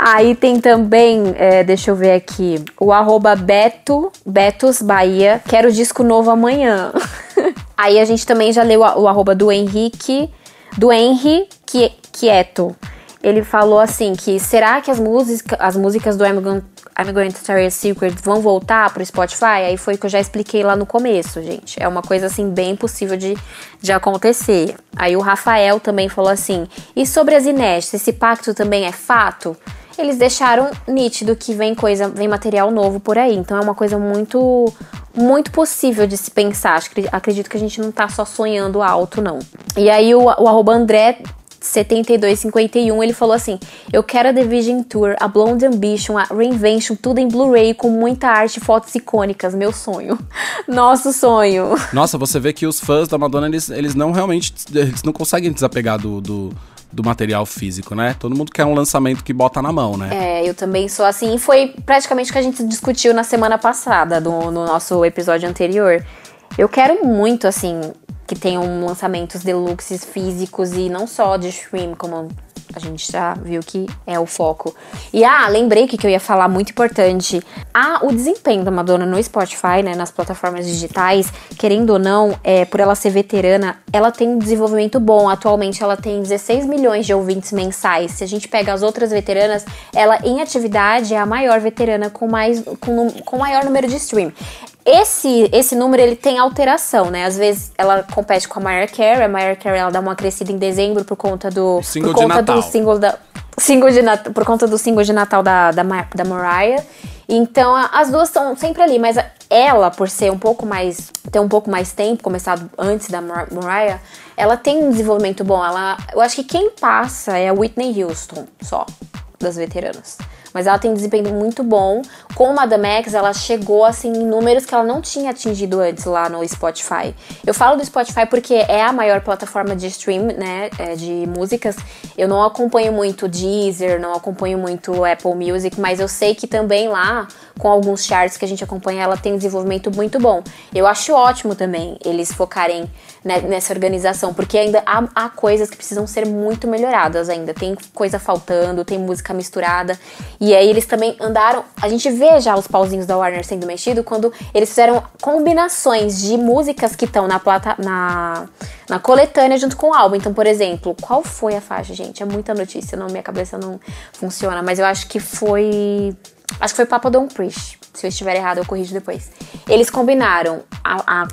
Aí tem também, é, deixa eu ver aqui, o arroba Beto, Betos Bahia, quero disco novo amanhã. Aí a gente também já leu o arroba do Henrique, do Henry Qui- Quieto. Ele falou assim que será que as, música, as músicas do I'm Going, to Tell a Secret vão voltar pro Spotify? Aí foi o que eu já expliquei lá no começo, gente. É uma coisa assim bem possível de, de acontecer. Aí o Rafael também falou assim: e sobre as inéditas, esse pacto também é fato? Eles deixaram nítido que vem coisa, vem material novo por aí. Então é uma coisa muito muito possível de se pensar. Acredito que a gente não tá só sonhando alto, não. E aí o, o André 7251, ele falou assim: Eu quero a The Vision Tour, a Blonde Ambition, a Reinvention, tudo em Blu-ray com muita arte e fotos icônicas. Meu sonho. Nosso sonho. Nossa, você vê que os fãs da Madonna, eles, eles não realmente. Eles não conseguem desapegar do, do, do material físico, né? Todo mundo quer um lançamento que bota na mão, né? É, eu também sou assim. Foi praticamente o que a gente discutiu na semana passada, no nosso episódio anterior. Eu quero muito, assim, que tenham lançamentos deluxes físicos e não só de stream, como a gente já viu que é o foco. E ah, lembrei que, eu ia falar muito importante. Ah, o desempenho da Madonna no Spotify, né, nas plataformas digitais, querendo ou não, é, por ela ser veterana, ela tem um desenvolvimento bom. Atualmente ela tem 16 milhões de ouvintes mensais. Se a gente pega as outras veteranas, ela em atividade é a maior veterana com mais com, com maior número de stream. Esse, esse número ele tem alteração, né? Às vezes ela compete com a Mariah Carey, a Mariah Carey ela dá uma crescida em dezembro por conta do Single por de conta Natal. do single da single de Nat- por conta do single de Natal da, da, da Mariah. Então a- as duas estão sempre ali, mas a- ela, por ser um pouco mais. ter um pouco mais tempo, começado antes da Mar- Mariah, ela tem um desenvolvimento bom. Ela, eu acho que quem passa é a Whitney Houston só, das veteranas. Mas ela tem um desempenho muito bom. Com Madame X, ela chegou assim em números que ela não tinha atingido antes lá no Spotify. Eu falo do Spotify porque é a maior plataforma de stream, né, é, de músicas. Eu não acompanho muito Deezer, não acompanho muito Apple Music, mas eu sei que também lá, com alguns charts que a gente acompanha, ela tem um desenvolvimento muito bom. Eu acho ótimo também eles focarem né, nessa organização, porque ainda há, há coisas que precisam ser muito melhoradas ainda. Tem coisa faltando, tem música misturada. E aí eles também andaram. A gente vê já os pauzinhos da Warner sendo mexido quando eles fizeram combinações de músicas que estão na plata. na na coletânea junto com o álbum. Então, por exemplo, qual foi a faixa, gente? É muita notícia, não, minha cabeça não funciona, mas eu acho que foi. Acho que foi Papa Don't Preach. Se eu estiver errado, eu corrijo depois. Eles combinaram a, a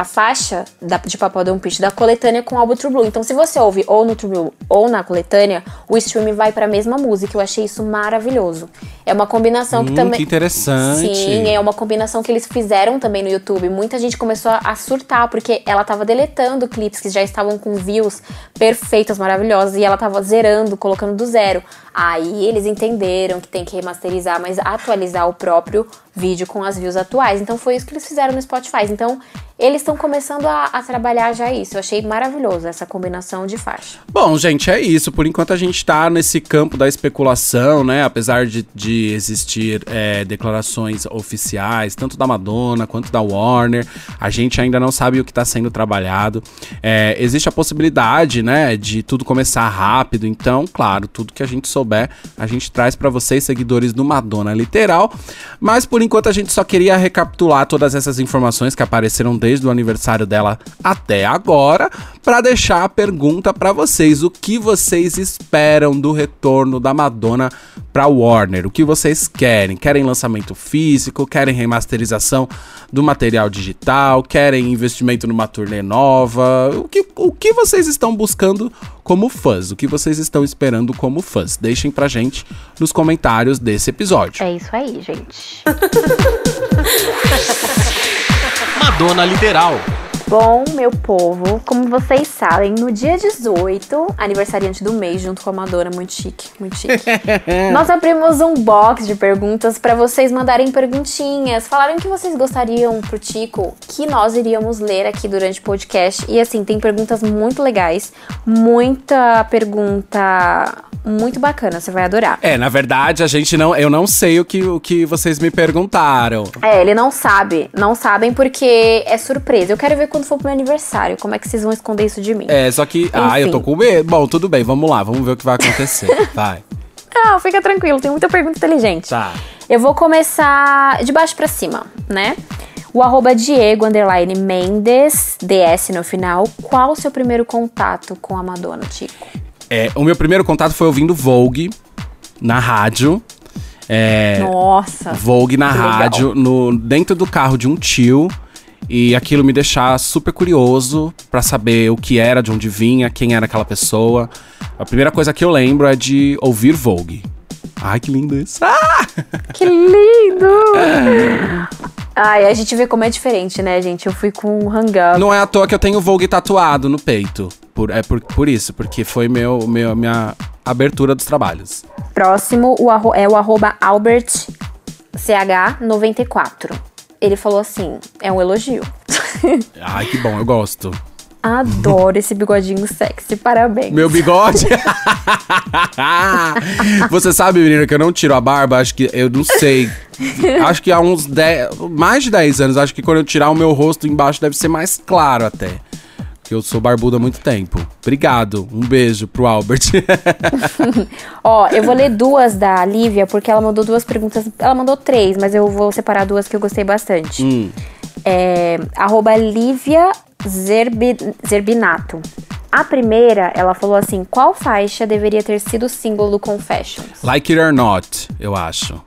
a faixa da, de Papa Don't Preach da coletânea com o álbum True Blue. Então, se você ouve ou no True Blue ou na coletânea, o stream vai para a mesma música. Eu achei isso maravilhoso. É uma combinação que Hum, também. que interessante. Sim, é uma combinação que eles fizeram também no YouTube. Muita gente começou a surtar, porque ela tava deletando clipes que já estavam com views perfeitas, maravilhosas, e ela tava zerando, colocando do zero. Aí eles entenderam que tem que remasterizar, mas atualizar o próprio vídeo com as views atuais. Então foi isso que eles fizeram no Spotify. Então eles estão começando a, a trabalhar já isso. Eu achei maravilhoso essa combinação de faixa. Bom, gente, é isso. Por enquanto a gente tá nesse campo da especulação, né? Apesar de, de existir é, declarações oficiais, tanto da Madonna quanto da Warner, a gente ainda não sabe o que tá sendo trabalhado. É, existe a possibilidade, né, de tudo começar rápido. Então, claro, tudo que a gente souber, a gente traz pra vocês, seguidores do Madonna Literal. Mas por enquanto a gente só queria recapitular todas essas informações que apareceram desde o aniversário dela até agora, pra deixar a pergunta pra vocês: o que vocês esperam do retorno da Madonna pra Warner? O que vocês querem? Querem lançamento físico? Querem remasterização do material digital? Querem investimento numa turnê nova? O que, o que vocês estão buscando como fãs? O que vocês estão esperando como fãs? Deixem pra gente nos comentários desse episódio. É isso aí, gente. Madonna Literal. Bom, meu povo, como vocês sabem, no dia 18, aniversariante do mês, junto com a Madonna, muito chique, muito chique. nós abrimos um box de perguntas para vocês mandarem perguntinhas. Falaram que vocês gostariam pro Tico que nós iríamos ler aqui durante o podcast. E assim, tem perguntas muito legais, muita pergunta muito bacana, você vai adorar. É, na verdade, a gente não. Eu não sei o que, o que vocês me perguntaram. É, ele não sabe. Não sabem porque é surpresa. Eu quero ver quando for pro meu aniversário. Como é que vocês vão esconder isso de mim? É, só que. Ah, eu tô com medo. Bom, tudo bem, vamos lá, vamos ver o que vai acontecer. Vai. Não, fica tranquilo, tem muita pergunta inteligente. Tá. Eu vou começar de baixo pra cima, né? O arroba Diego, underline Mendes, DS no final. Qual o seu primeiro contato com a Madonna, Tico? É, o meu primeiro contato foi ouvindo Vogue na rádio. É, Nossa. Vogue na rádio, no, dentro do carro de um tio. E aquilo me deixava super curioso pra saber o que era, de onde vinha, quem era aquela pessoa. A primeira coisa que eu lembro é de ouvir Vogue. Ai, que lindo isso. Ah! Que lindo! Ai, a gente vê como é diferente, né, gente? Eu fui com um hang-up. Não é à toa que eu tenho Vogue tatuado no peito. Por, é por, por isso, porque foi meu, meu, minha abertura dos trabalhos. Próximo o é o arroba AlbertCH94. Ele falou assim: é um elogio. Ai, que bom, eu gosto. Adoro esse bigodinho sexy, parabéns. Meu bigode. Você sabe, menina, que eu não tiro a barba, acho que eu não sei. Acho que há uns 10, mais de 10 anos, acho que quando eu tirar o meu rosto embaixo deve ser mais claro até. Porque eu sou barbudo há muito tempo. Obrigado. Um beijo pro Albert. Ó, eu vou ler duas da Lívia, porque ela mandou duas perguntas. Ela mandou três, mas eu vou separar duas que eu gostei bastante. Hum. É, arroba Lívia Zerbi- Zerbinato. A primeira, ela falou assim: qual faixa deveria ter sido o símbolo do Confessions? like it or not, eu acho.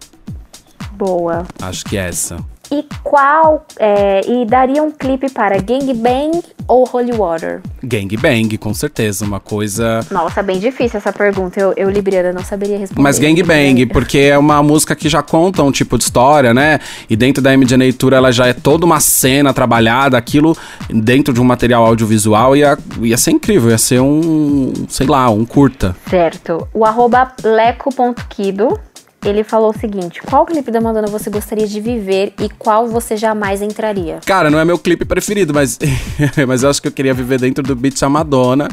Boa. Acho que é essa. E qual. é, e daria um clipe para Gangbang ou Holy Water? Gang Bang, com certeza. Uma coisa. Nossa, bem difícil essa pergunta. Eu, eu Libriana, não saberia responder. Mas Gang Bang, porque é uma música que já conta um tipo de história, né? E dentro da MJ Tour ela já é toda uma cena trabalhada, aquilo dentro de um material audiovisual ia, ia ser incrível, ia ser um, sei lá, um curta. Certo. O arroba leco.kido ele falou o seguinte: qual clipe da Madonna você gostaria de viver e qual você jamais entraria? Cara, não é meu clipe preferido, mas, mas eu acho que eu queria viver dentro do Beat a Madonna,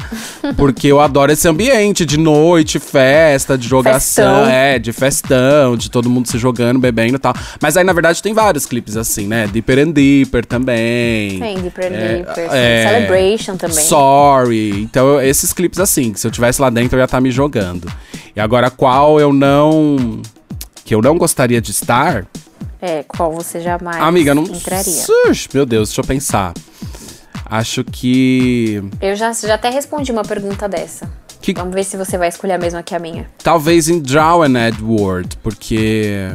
porque eu adoro esse ambiente de noite, festa, de jogação, é, de festão, de todo mundo se jogando, bebendo e tal. Mas aí, na verdade, tem vários clipes assim, né? Deeper and Deeper também. Tem Deeper and É, Deeper, é, Celebration também. Sorry. Então, esses clipes assim, que se eu tivesse lá dentro, eu ia estar me jogando. E agora, qual eu não. Que eu não gostaria de estar. É, qual você jamais Amiga, não. entraria? Ux, meu Deus, deixa eu pensar. Acho que. Eu já, já até respondi uma pergunta dessa. Que- Vamos ver se você vai escolher a mesma que a minha. Talvez em Drown Edward, porque.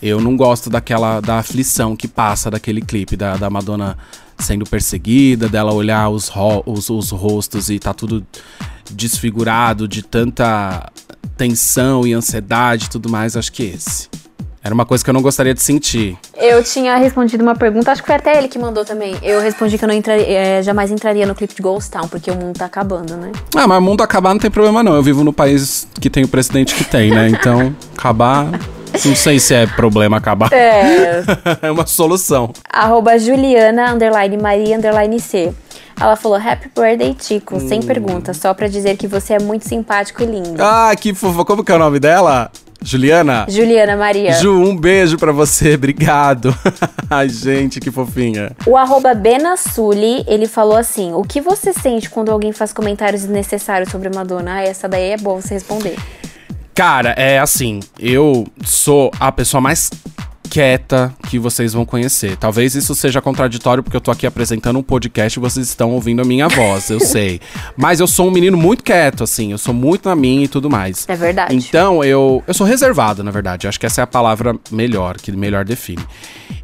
Eu não gosto daquela. da aflição que passa daquele clipe, da, da Madonna sendo perseguida, dela olhar os, ro- os, os rostos e tá tudo desfigurado de tanta tensão e ansiedade e tudo mais. Acho que esse. Era uma coisa que eu não gostaria de sentir. Eu tinha respondido uma pergunta, acho que foi até ele que mandou também. Eu respondi que eu não entraria, é, jamais entraria no clipe de Ghost Town, porque o mundo tá acabando, né? Ah, mas o mundo acabar não tem problema não. Eu vivo no país que tem o presidente que tem, né? Então, acabar. Não sei se é problema acabar. É. é uma solução. Arroba Juliana, underline Maria, underline C. Ela falou, Happy Birthday, Tico, sem Hum. pergunta, só pra dizer que você é muito simpático e lindo. Ah, que fofa. Como que é o nome dela? Juliana? Juliana Maria. Ju, um beijo pra você. Obrigado. Ai, gente, que fofinha. O arroba Benassuli, ele falou assim: O que você sente quando alguém faz comentários desnecessários sobre Madonna? Ah, essa daí é boa você responder. Cara, é assim, eu sou a pessoa mais quieta que vocês vão conhecer. Talvez isso seja contraditório porque eu tô aqui apresentando um podcast e vocês estão ouvindo a minha voz, eu sei. Mas eu sou um menino muito quieto, assim, eu sou muito na minha e tudo mais. É verdade. Então, eu, eu sou reservado, na verdade. Acho que essa é a palavra melhor, que melhor define.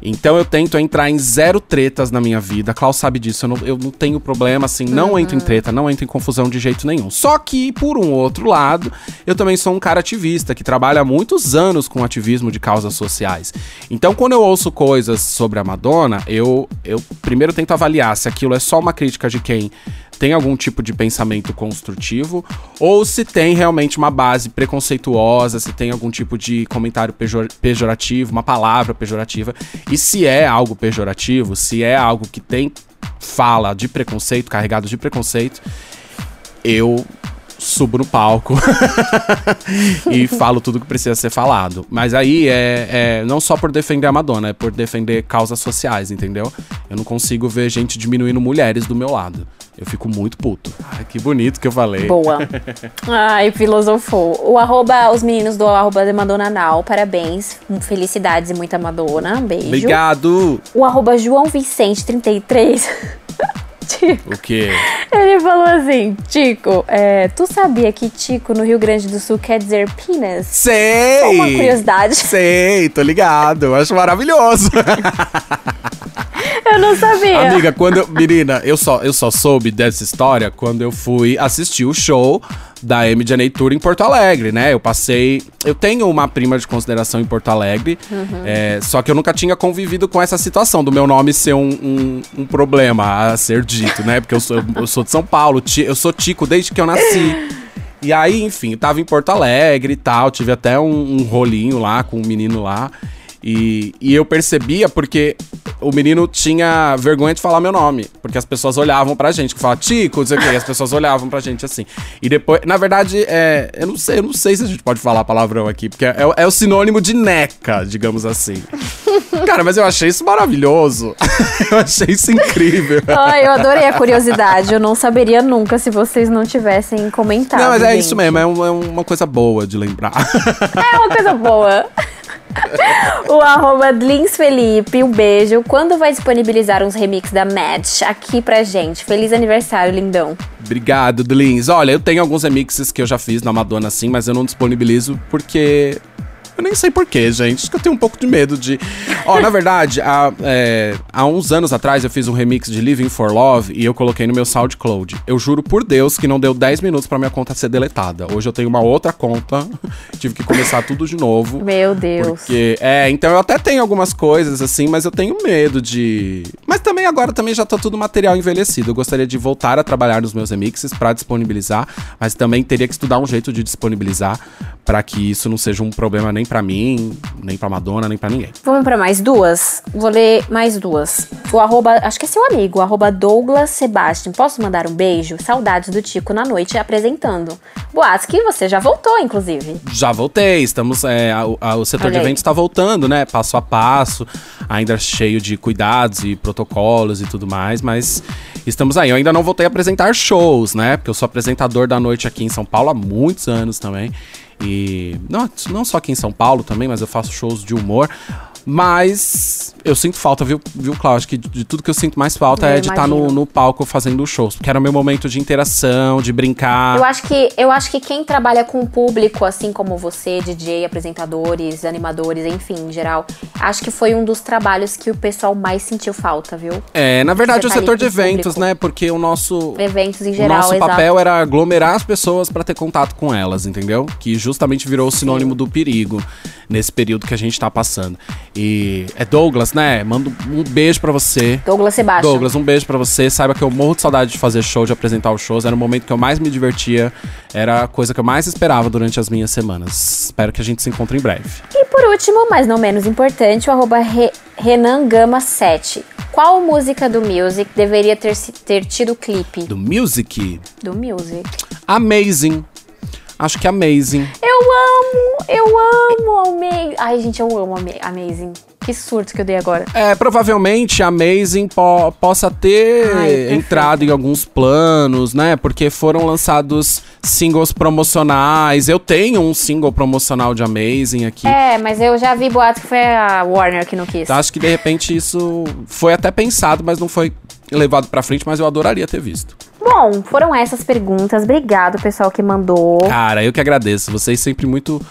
Então, eu tento entrar em zero tretas na minha vida. Klaus sabe disso. Eu não, eu não tenho problema, assim, não entro em treta, não entro em confusão de jeito nenhum. Só que, por um outro lado, eu também sou um cara ativista, que trabalha há muitos anos com ativismo de causas sociais. Então, quando eu ouço coisas sobre a Madonna, eu, eu primeiro tento avaliar se aquilo é só uma crítica de quem tem algum tipo de pensamento construtivo ou se tem realmente uma base preconceituosa, se tem algum tipo de comentário pejor- pejorativo, uma palavra pejorativa. E se é algo pejorativo, se é algo que tem fala de preconceito, carregado de preconceito, eu subo no palco e falo tudo que precisa ser falado. Mas aí é, é não só por defender a Madonna, é por defender causas sociais, entendeu? Eu não consigo ver gente diminuindo mulheres do meu lado. Eu fico muito puto. Ai, que bonito que eu falei. Boa. Ai, filosofou. O arroba, os meninos do arroba de Madonna Now, parabéns. Felicidades e muita Madonna. Um beijo. Obrigado. O arroba João Vicente 33. Tico, O quê? ele falou assim: Tico, é, tu sabia que Tico no Rio Grande do Sul quer dizer penis? Sei! Só uma curiosidade. Sei, tô ligado. Eu acho maravilhoso. Eu não sabia. Amiga, quando eu, menina, eu só, eu só soube dessa história quando eu fui assistir o show da MJ Tour em Porto Alegre, né? Eu passei. Eu tenho uma prima de consideração em Porto Alegre, é, só que eu nunca tinha convivido com essa situação do meu nome ser um, um, um problema a ser dito, né? Porque eu sou, eu sou de São Paulo, eu sou Tico desde que eu nasci. E aí, enfim, eu tava em Porto Alegre e tal, tive até um, um rolinho lá com um menino lá. E, e eu percebia porque o menino tinha vergonha de falar meu nome. Porque as pessoas olhavam pra gente, que falava Tico, não sei o quê, e as pessoas olhavam pra gente assim. E depois, na verdade, é, eu não sei, eu não sei se a gente pode falar palavrão aqui, porque é, o- é o sinônimo de neca, digamos assim. Cara, mas eu achei isso maravilhoso. eu achei isso incrível. Ai, eu adorei a curiosidade. Eu não saberia nunca se vocês não tivessem comentado. Não, mas é gente. isso mesmo, é, um- é uma coisa boa de lembrar. É uma coisa boa. o arroba Dlins Felipe, um beijo. Quando vai disponibilizar uns remix da Match aqui pra gente? Feliz aniversário, lindão. Obrigado, Dlins. Olha, eu tenho alguns remixes que eu já fiz na Madonna, sim, mas eu não disponibilizo porque Eu nem sei porquê, gente. Acho que eu tenho um pouco de medo de. Ó, na verdade, há, é, há uns anos atrás eu fiz um remix de Living for Love e eu coloquei no meu SoundCloud. Eu juro por Deus que não deu 10 minutos pra minha conta ser deletada. Hoje eu tenho uma outra conta, tive que começar tudo de novo. Meu Deus. Porque, é, então eu até tenho algumas coisas assim, mas eu tenho medo de. Mas também agora também já tá tudo material envelhecido. Eu gostaria de voltar a trabalhar nos meus remixes pra disponibilizar, mas também teria que estudar um jeito de disponibilizar pra que isso não seja um problema nem pra mim, nem pra Madonna, nem pra ninguém. Vamos pra mais duas? Vou ler mais duas. O arroba, acho que é seu amigo, o arroba Douglas Sebastian. Posso mandar um beijo? Saudades do Tico na noite apresentando. Boatos que você já voltou, inclusive. Já voltei, estamos. é, a- a- o setor Olha de eventos está voltando, né? Passo a passo, ainda cheio de cuidados e protocolos e tudo mais, mas estamos aí. Eu ainda não voltei a apresentar shows, né? Porque eu sou apresentador da noite aqui em São Paulo há muitos anos também. E não, não só aqui em São Paulo também, mas eu faço shows de humor. Mas eu sinto falta, viu, viu Cláudio? Acho que de, de tudo que eu sinto mais falta Eu é de estar no, imagino. no palco fazendo shows. Porque era o meu momento de interação, de brincar. Eu acho que eu acho que quem trabalha com o público, assim como você, DJ, apresentadores, animadores, enfim, em geral, acho que foi um dos trabalhos que o pessoal mais sentiu falta, viu? É, na verdade, o tá setor de o eventos, público. né? Porque o nosso. Eventos em o geral, nosso exato. papel era aglomerar as pessoas pra ter contato com elas, entendeu? Que justamente virou o sinônimo do perigo nesse período que a gente tá passando. E é Douglas, né? Mando um beijo pra você. Douglas Sebastian. Douglas, um beijo pra você. Saiba que eu morro de saudade de fazer show, de apresentar os shows. Era o momento que eu mais me divertia. Era a coisa que eu mais esperava durante as minhas semanas. Espero que a gente se encontre em breve. E por último, mas não menos importante, o arroba Re- Renan Gama 7. Qual música do Music deveria ter, ter tido clipe? Do Music, Do Music. Amazing. Acho que Amazing. Eu amo, eu amo Amazing. Ai, gente, eu amo Ama- Amazing. Que surto que eu dei agora. É, provavelmente a Amazing po- possa ter Ai, entrado em alguns planos, né? Porque foram lançados singles promocionais. Eu tenho um single promocional de Amazing aqui. É, mas eu já vi boato que foi a Warner que não quis. Então, acho que de repente isso foi até pensado, mas não foi levado pra frente, mas eu adoraria ter visto. Bom, foram essas perguntas. Obrigado, pessoal que mandou. Cara, eu que agradeço. Vocês sempre muito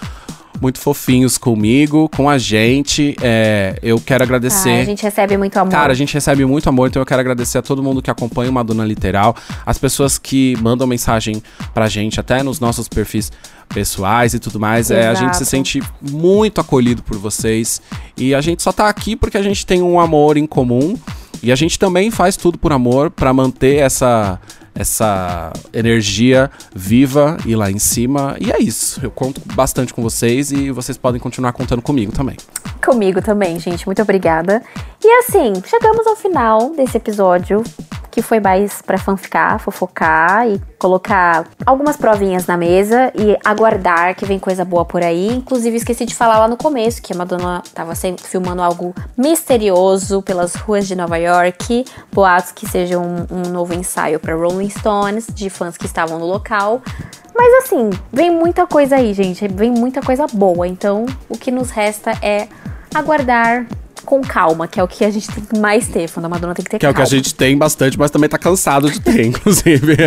muito fofinhos comigo, com a gente. É, eu quero agradecer. Ai, a gente recebe muito amor. Cara, a gente recebe muito amor, então eu quero agradecer a todo mundo que acompanha o Madonna Literal, as pessoas que mandam mensagem pra gente, até nos nossos perfis pessoais e tudo mais. É, a gente se Exato. sente muito acolhido por vocês e a gente só tá aqui porque a gente tem um amor em comum e a gente também faz tudo por amor pra manter essa essa energia viva e lá em cima. E é isso. Eu conto bastante com vocês e vocês podem continuar contando comigo também. Comigo também, gente. Muito obrigada. E assim, chegamos ao final desse episódio, que foi mais pra fanficar, fofocar e colocar algumas provinhas na mesa e aguardar que vem coisa boa por aí. Inclusive, esqueci de falar lá no começo que a Madonna tava sempre filmando algo misterioso pelas ruas de Nova York. Boatos que seja um, um novo ensaio pra Rolling Stones, de fãs que estavam no local. Mas assim, vem muita coisa aí, gente. Vem muita coisa boa. Então, o que nos resta é aguardar com calma, que é o que a gente tem que mais ter. Fã da Madonna tem que ter Que é o calma. que a gente tem bastante, mas também tá cansado de ter, inclusive.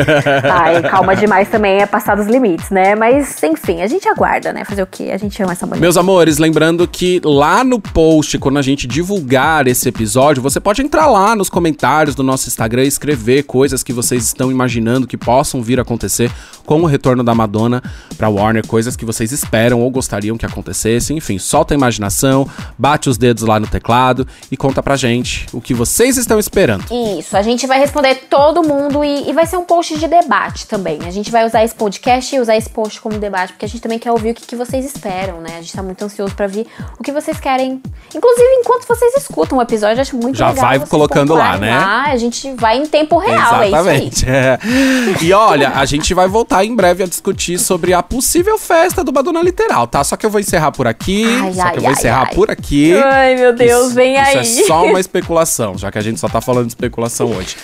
Ai, calma demais também é passar dos limites, né? Mas, enfim, a gente aguarda, né? Fazer o quê? A gente ama essa mulher. Meus amores, lembrando que lá no post, quando a gente divulgar esse episódio, você pode entrar lá nos comentários do nosso Instagram e escrever coisas que vocês estão imaginando que possam vir a acontecer com o retorno da Madonna pra Warner, coisas que vocês esperam ou gostariam que acontecesse. Enfim, solta a imaginação, bate os dedos lá no teclado e conta pra gente o que vocês estão esperando. Isso, a gente vai responder todo mundo e, e vai ser um post de debate também. A gente vai usar esse podcast e usar esse post como debate, porque a gente também quer ouvir o que, que vocês esperam, né? A gente tá muito ansioso pra ver o que vocês querem. Inclusive, enquanto vocês escutam o episódio, acho muito Já legal. vai vocês colocando lá, né? lá, a gente vai em tempo real, Exatamente. é. E olha, a gente vai voltar em breve a discutir sobre a possível festa do Madonna Literal, tá? Só que eu vou encerrar por aqui. Ai, só ai, que eu vou ai, encerrar por aqui. É isso. Ai, meu Deus, Isso- vem aí. Isso é só uma especulação, já que a gente só tá falando de especulação hoje.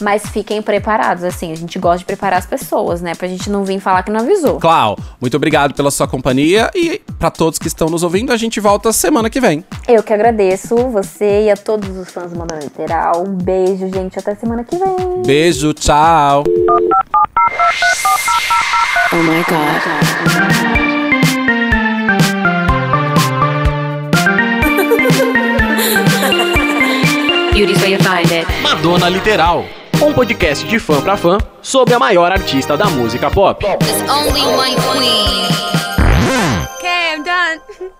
Mas fiquem preparados, assim, a gente gosta de preparar as pessoas, né? Pra gente não vir falar que não avisou. Clau, muito obrigado pela sua companhia e pra todos que estão nos ouvindo, a gente volta semana que vem. Eu que agradeço você e a todos os fãs do Madonna Literal. Um beijo, gente. Até semana que vem. Beijo, tchau. Oh my god. Madonna Literal, um podcast de fã pra fã sobre a maior artista da música pop. There's only one queen. Okay, I'm done.